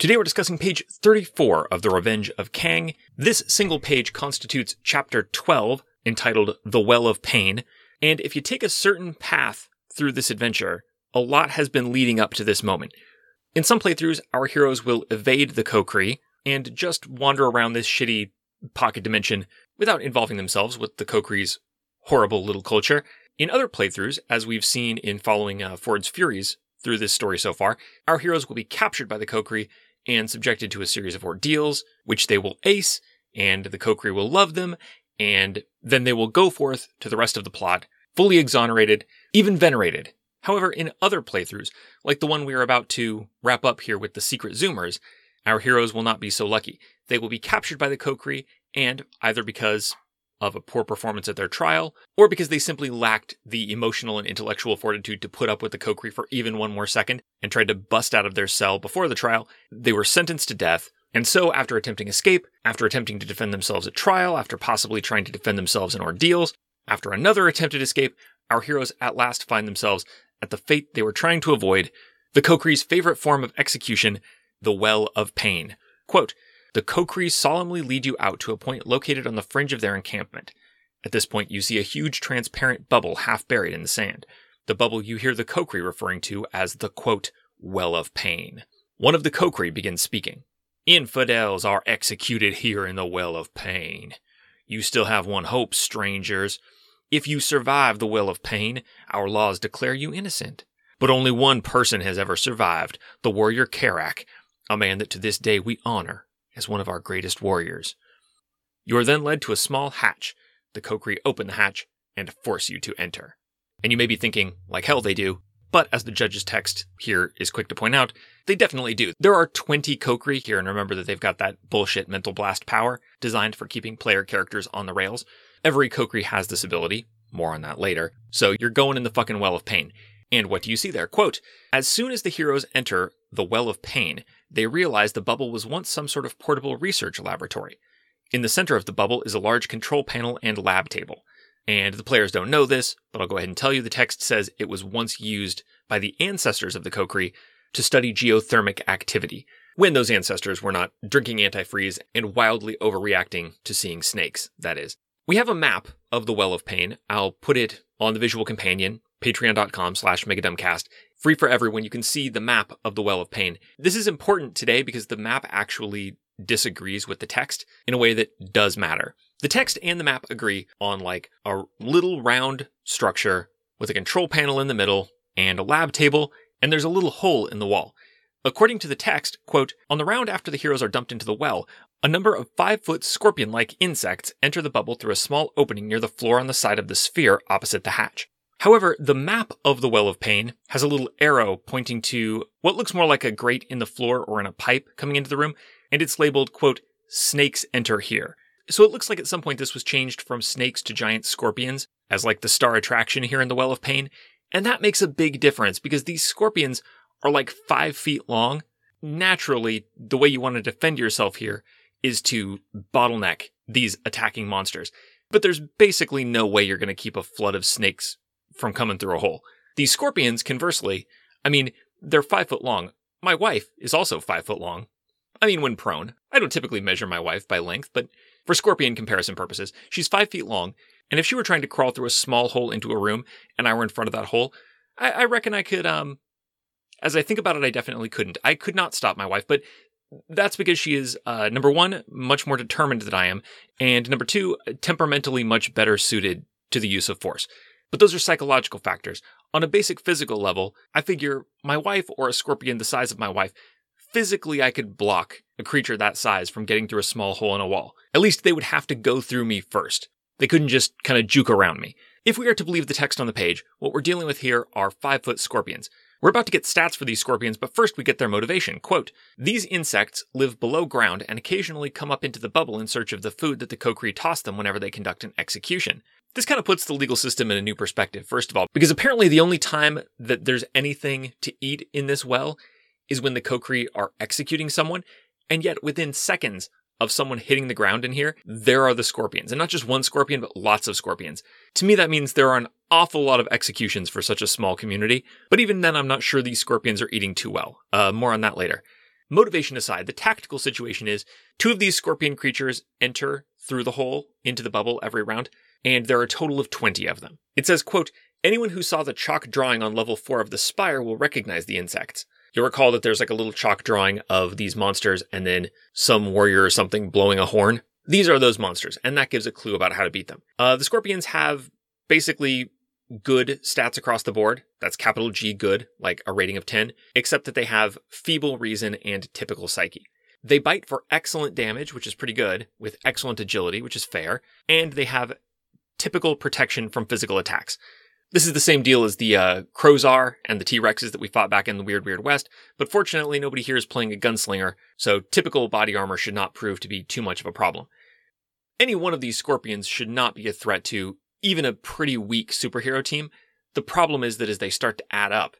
Today we're discussing page 34 of The Revenge of Kang. This single page constitutes chapter 12, entitled The Well of Pain. And if you take a certain path through this adventure, a lot has been leading up to this moment. In some playthroughs, our heroes will evade the Kokri and just wander around this shitty pocket dimension without involving themselves with the Kokri's horrible little culture. In other playthroughs, as we've seen in following uh, Ford's Furies through this story so far, our heroes will be captured by the Kokri and subjected to a series of ordeals, which they will ace, and the Kokri will love them, and then they will go forth to the rest of the plot, fully exonerated, even venerated. However, in other playthroughs, like the one we are about to wrap up here with the Secret Zoomers, our heroes will not be so lucky. They will be captured by the Kokri, and either because of a poor performance at their trial, or because they simply lacked the emotional and intellectual fortitude to put up with the Kokri for even one more second and tried to bust out of their cell before the trial, they were sentenced to death. And so, after attempting escape, after attempting to defend themselves at trial, after possibly trying to defend themselves in ordeals, after another attempted escape, our heroes at last find themselves at the fate they were trying to avoid, the Kokri's favorite form of execution, the Well of Pain. Quote, the Kokri solemnly lead you out to a point located on the fringe of their encampment. At this point, you see a huge transparent bubble half buried in the sand. The bubble you hear the Kokri referring to as the quote, Well of Pain. One of the Kokri begins speaking. Infidels are executed here in the Well of Pain. You still have one hope, strangers. If you survive the Well of Pain, our laws declare you innocent. But only one person has ever survived, the warrior Karak, a man that to this day we honor as one of our greatest warriors. You are then led to a small hatch. The Kokri open the hatch and force you to enter. And you may be thinking, like hell they do, but as the judge's text here is quick to point out, they definitely do. There are 20 Kokri here, and remember that they've got that bullshit mental blast power designed for keeping player characters on the rails. Every Kokri has this ability. More on that later. So you're going in the fucking well of pain. And what do you see there? Quote, as soon as the heroes enter the well of pain, they realize the bubble was once some sort of portable research laboratory. In the center of the bubble is a large control panel and lab table. And the players don't know this, but I'll go ahead and tell you the text says it was once used by the ancestors of the Kokri to study geothermic activity, when those ancestors were not drinking antifreeze and wildly overreacting to seeing snakes, that is. We have a map of the Well of Pain. I'll put it on the visual companion, patreon.com slash megadumbcast. Free for everyone. You can see the map of the Well of Pain. This is important today because the map actually disagrees with the text in a way that does matter. The text and the map agree on like a little round structure with a control panel in the middle and a lab table, and there's a little hole in the wall. According to the text, quote, on the round after the heroes are dumped into the well, a number of five foot scorpion like insects enter the bubble through a small opening near the floor on the side of the sphere opposite the hatch. However, the map of the Well of Pain has a little arrow pointing to what looks more like a grate in the floor or in a pipe coming into the room, and it's labeled, quote, snakes enter here. So it looks like at some point this was changed from snakes to giant scorpions as like the star attraction here in the Well of Pain. And that makes a big difference because these scorpions are like five feet long. Naturally, the way you want to defend yourself here is to bottleneck these attacking monsters. But there's basically no way you're going to keep a flood of snakes from coming through a hole. These scorpions, conversely, I mean, they're five foot long. My wife is also five foot long. I mean, when prone. I don't typically measure my wife by length, but for scorpion comparison purposes, she's five feet long. And if she were trying to crawl through a small hole into a room and I were in front of that hole, I, I reckon I could, um, as I think about it, I definitely couldn't. I could not stop my wife, but that's because she is, uh, number one, much more determined than I am, and number two, temperamentally much better suited to the use of force. But those are psychological factors. On a basic physical level, I figure my wife or a scorpion the size of my wife, physically I could block a creature that size from getting through a small hole in a wall. At least they would have to go through me first. They couldn't just kind of juke around me. If we are to believe the text on the page, what we're dealing with here are five foot scorpions. We're about to get stats for these scorpions, but first we get their motivation. Quote, These insects live below ground and occasionally come up into the bubble in search of the food that the Kokri toss them whenever they conduct an execution. This kind of puts the legal system in a new perspective, first of all, because apparently the only time that there's anything to eat in this well is when the Kokri are executing someone, and yet within seconds, of someone hitting the ground in here, there are the scorpions. And not just one scorpion, but lots of scorpions. To me, that means there are an awful lot of executions for such a small community. But even then, I'm not sure these scorpions are eating too well. Uh, more on that later. Motivation aside, the tactical situation is two of these scorpion creatures enter through the hole into the bubble every round, and there are a total of 20 of them. It says, quote, anyone who saw the chalk drawing on level 4 of the spire will recognize the insects. You'll recall that there's like a little chalk drawing of these monsters and then some warrior or something blowing a horn. These are those monsters, and that gives a clue about how to beat them. Uh, the scorpions have basically good stats across the board. That's capital G good, like a rating of 10, except that they have feeble reason and typical psyche. They bite for excellent damage, which is pretty good, with excellent agility, which is fair, and they have typical protection from physical attacks. This is the same deal as the uh, and the T Rexes that we fought back in the Weird Weird West, but fortunately, nobody here is playing a gunslinger, so typical body armor should not prove to be too much of a problem. Any one of these scorpions should not be a threat to even a pretty weak superhero team. The problem is that as they start to add up,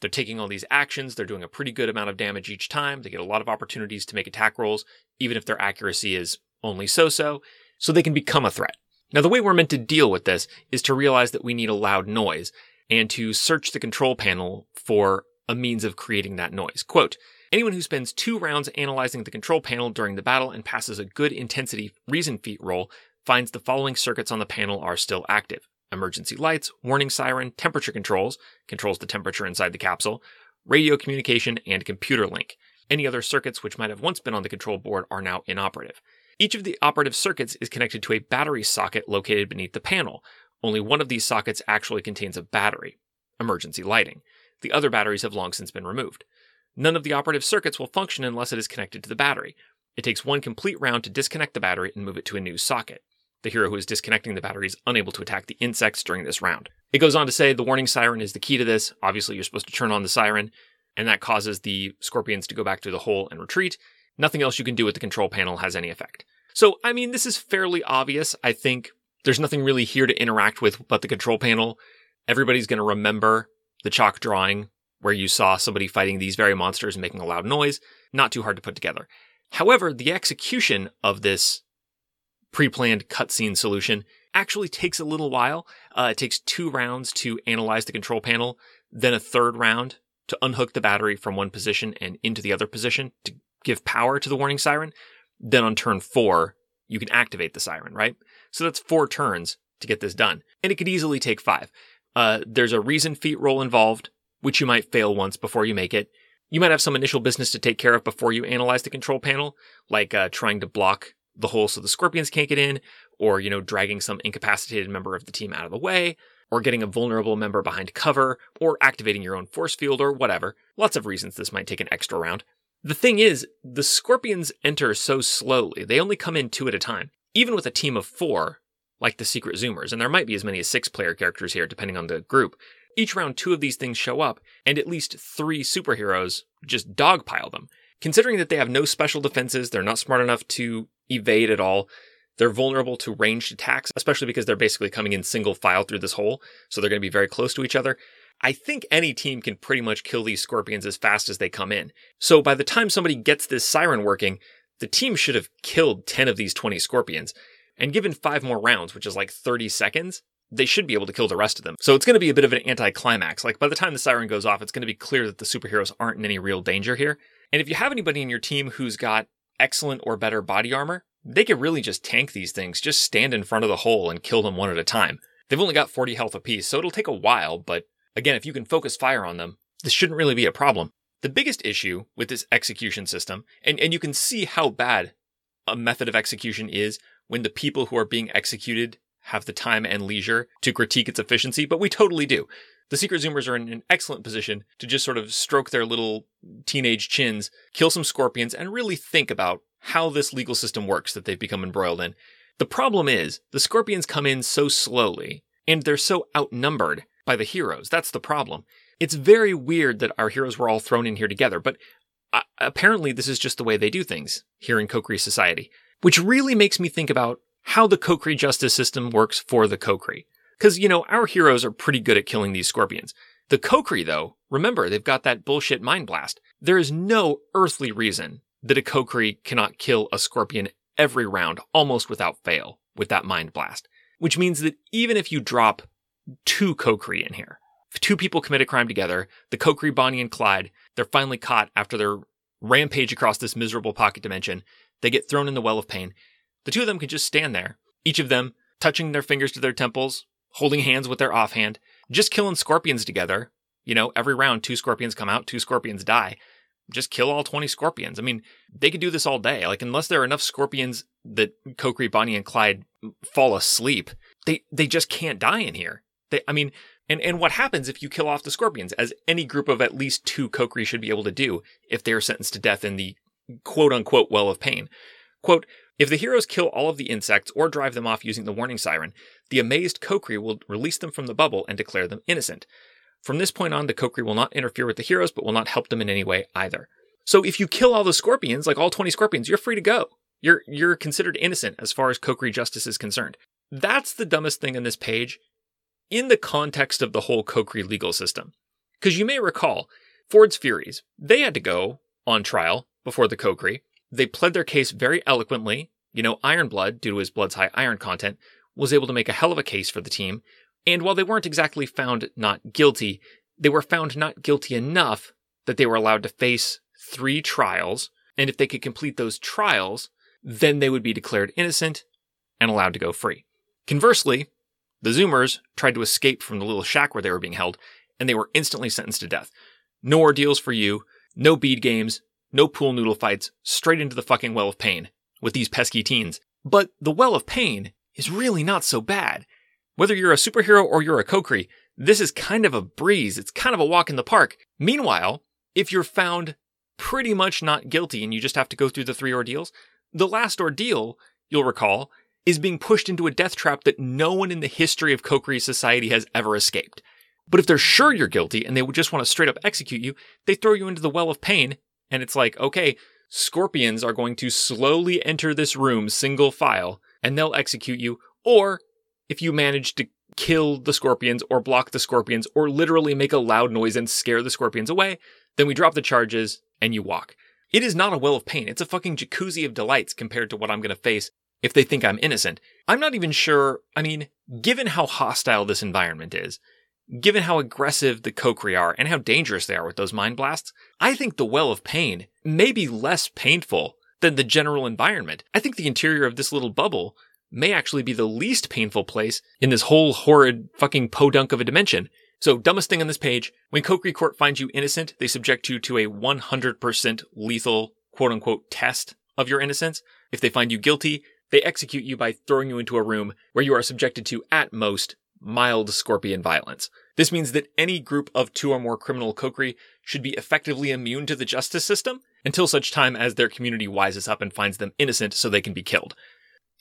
they're taking all these actions, they're doing a pretty good amount of damage each time, they get a lot of opportunities to make attack rolls, even if their accuracy is only so so, so they can become a threat. Now, the way we're meant to deal with this is to realize that we need a loud noise and to search the control panel for a means of creating that noise. Quote, Anyone who spends two rounds analyzing the control panel during the battle and passes a good intensity reason feat roll finds the following circuits on the panel are still active. Emergency lights, warning siren, temperature controls, controls the temperature inside the capsule, radio communication, and computer link. Any other circuits which might have once been on the control board are now inoperative. Each of the operative circuits is connected to a battery socket located beneath the panel. Only one of these sockets actually contains a battery, emergency lighting. The other batteries have long since been removed. None of the operative circuits will function unless it is connected to the battery. It takes one complete round to disconnect the battery and move it to a new socket. The hero who is disconnecting the battery is unable to attack the insects during this round. It goes on to say the warning siren is the key to this. Obviously, you're supposed to turn on the siren, and that causes the scorpions to go back to the hole and retreat. Nothing else you can do with the control panel has any effect. So, I mean, this is fairly obvious. I think there's nothing really here to interact with but the control panel. Everybody's going to remember the chalk drawing where you saw somebody fighting these very monsters and making a loud noise. Not too hard to put together. However, the execution of this pre-planned cutscene solution actually takes a little while. Uh, it takes two rounds to analyze the control panel, then a third round to unhook the battery from one position and into the other position to give power to the warning siren. Then on turn four, you can activate the siren, right? So that's four turns to get this done. And it could easily take five. Uh, there's a reason feat roll involved, which you might fail once before you make it. You might have some initial business to take care of before you analyze the control panel, like uh, trying to block the hole so the scorpions can't get in, or, you know, dragging some incapacitated member of the team out of the way, or getting a vulnerable member behind cover, or activating your own force field, or whatever. Lots of reasons this might take an extra round. The thing is, the scorpions enter so slowly, they only come in two at a time. Even with a team of four, like the Secret Zoomers, and there might be as many as six player characters here, depending on the group, each round two of these things show up, and at least three superheroes just dogpile them. Considering that they have no special defenses, they're not smart enough to evade at all. They're vulnerable to ranged attacks, especially because they're basically coming in single file through this hole, so they're going to be very close to each other. I think any team can pretty much kill these scorpions as fast as they come in. So by the time somebody gets this siren working, the team should have killed 10 of these 20 scorpions. And given five more rounds, which is like 30 seconds, they should be able to kill the rest of them. So it's going to be a bit of an anticlimax. Like by the time the siren goes off, it's going to be clear that the superheroes aren't in any real danger here. And if you have anybody in your team who's got excellent or better body armor, they could really just tank these things, just stand in front of the hole and kill them one at a time. They've only got 40 health apiece, so it'll take a while, but again, if you can focus fire on them, this shouldn't really be a problem. The biggest issue with this execution system, and, and you can see how bad a method of execution is when the people who are being executed have the time and leisure to critique its efficiency, but we totally do. The Secret Zoomers are in an excellent position to just sort of stroke their little teenage chins, kill some scorpions, and really think about how this legal system works that they've become embroiled in. The problem is, the scorpions come in so slowly, and they're so outnumbered, by the heroes. That's the problem. It's very weird that our heroes were all thrown in here together, but uh, apparently this is just the way they do things here in Kokri society, which really makes me think about how the Kokri justice system works for the Kokri. Because, you know, our heroes are pretty good at killing these scorpions. The Kokri, though, remember, they've got that bullshit mind blast. There is no earthly reason that a Kokri cannot kill a scorpion every round, almost without fail, with that mind blast. Which means that even if you drop two Kokri in here, if two people commit a crime together, the Kokri, Bonnie and Clyde, they're finally caught after their rampage across this miserable pocket dimension. They get thrown in the well of pain. The two of them can just stand there, each of them touching their fingers to their temples, holding hands with their offhand, just killing scorpions together. You know, every round, two scorpions come out, two scorpions die. Just kill all 20 scorpions. I mean, they could do this all day. Like, unless there are enough scorpions that Kokri, Bonnie, and Clyde fall asleep, they, they just can't die in here. They, I mean, and, and what happens if you kill off the scorpions, as any group of at least two Kokri should be able to do if they are sentenced to death in the quote unquote well of pain? Quote, if the heroes kill all of the insects or drive them off using the warning siren, the amazed Kokri will release them from the bubble and declare them innocent. From this point on, the Kokri will not interfere with the heroes, but will not help them in any way either. So if you kill all the scorpions, like all 20 scorpions, you're free to go. You're, you're considered innocent as far as Kokri justice is concerned. That's the dumbest thing in this page in the context of the whole Kokri legal system. Because you may recall, Ford's Furies, they had to go on trial before the Kokri, they pled their case very eloquently. You know, Ironblood, due to his blood's high iron content, was able to make a hell of a case for the team. And while they weren't exactly found not guilty, they were found not guilty enough that they were allowed to face three trials. And if they could complete those trials, then they would be declared innocent and allowed to go free. Conversely, the Zoomers tried to escape from the little shack where they were being held, and they were instantly sentenced to death. No ordeals for you, no bead games, no pool noodle fights, straight into the fucking well of pain with these pesky teens. But the well of pain is really not so bad. Whether you're a superhero or you're a Kokri, this is kind of a breeze. It's kind of a walk in the park. Meanwhile, if you're found pretty much not guilty and you just have to go through the three ordeals, the last ordeal, you'll recall, is being pushed into a death trap that no one in the history of Kokri society has ever escaped. But if they're sure you're guilty and they would just want to straight up execute you, they throw you into the well of pain and it's like, okay, scorpions are going to slowly enter this room single file and they'll execute you. Or if you manage to kill the scorpions or block the scorpions or literally make a loud noise and scare the scorpions away, then we drop the charges and you walk. It is not a well of pain. It's a fucking jacuzzi of delights compared to what I'm going to face if they think I'm innocent. I'm not even sure. I mean, given how hostile this environment is, Given how aggressive the Kokri are and how dangerous they are with those mind blasts, I think the Well of Pain may be less painful than the general environment. I think the interior of this little bubble may actually be the least painful place in this whole horrid fucking podunk of a dimension. So, dumbest thing on this page, when Kokri Court finds you innocent, they subject you to a 100% lethal quote unquote test of your innocence. If they find you guilty, they execute you by throwing you into a room where you are subjected to, at most, mild scorpion violence. This means that any group of two or more criminal kokri should be effectively immune to the justice system until such time as their community wises up and finds them innocent so they can be killed.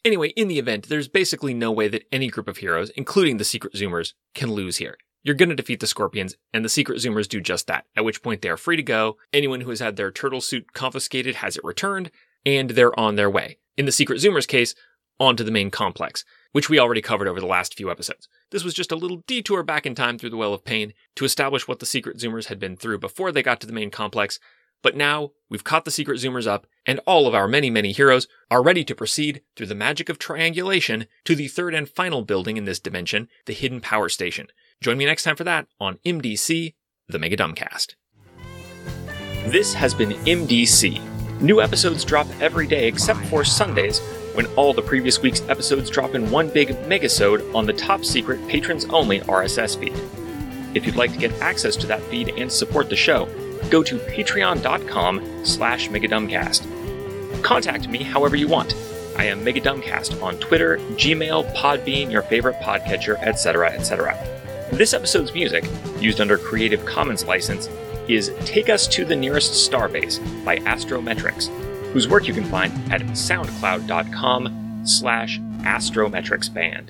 Anyway, in the event, there's basically no way that any group of heroes, including the Secret Zoomers, can lose here. You're going to defeat the Scorpions, and the Secret Zoomers do just that, at which point they are free to go. Anyone who has had their turtle suit confiscated has it returned, and they're on their way. In the Secret Zoomers case, onto the main complex which we already covered over the last few episodes. This was just a little detour back in time through the Well of Pain to establish what the Secret Zoomers had been through before they got to the main complex. But now we've caught the Secret Zoomers up, and all of our many, many heroes are ready to proceed through the magic of triangulation to the third and final building in this dimension, the Hidden Power Station. Join me next time for that on MDC, the Mega Dumbcast. This has been MDC. New episodes drop every day except for Sundays when all the previous week's episodes drop in one big megasode on the top secret patrons only RSS feed. If you'd like to get access to that feed and support the show, go to patreon.com slash megadumbcast. Contact me however you want. I am Megadumbcast on Twitter, Gmail, Podbean, your favorite podcatcher, etc., etc. This episode's music, used under Creative Commons license, is Take Us to the Nearest Starbase by Astrometrics whose work you can find at soundcloud.com slash astrometricsband.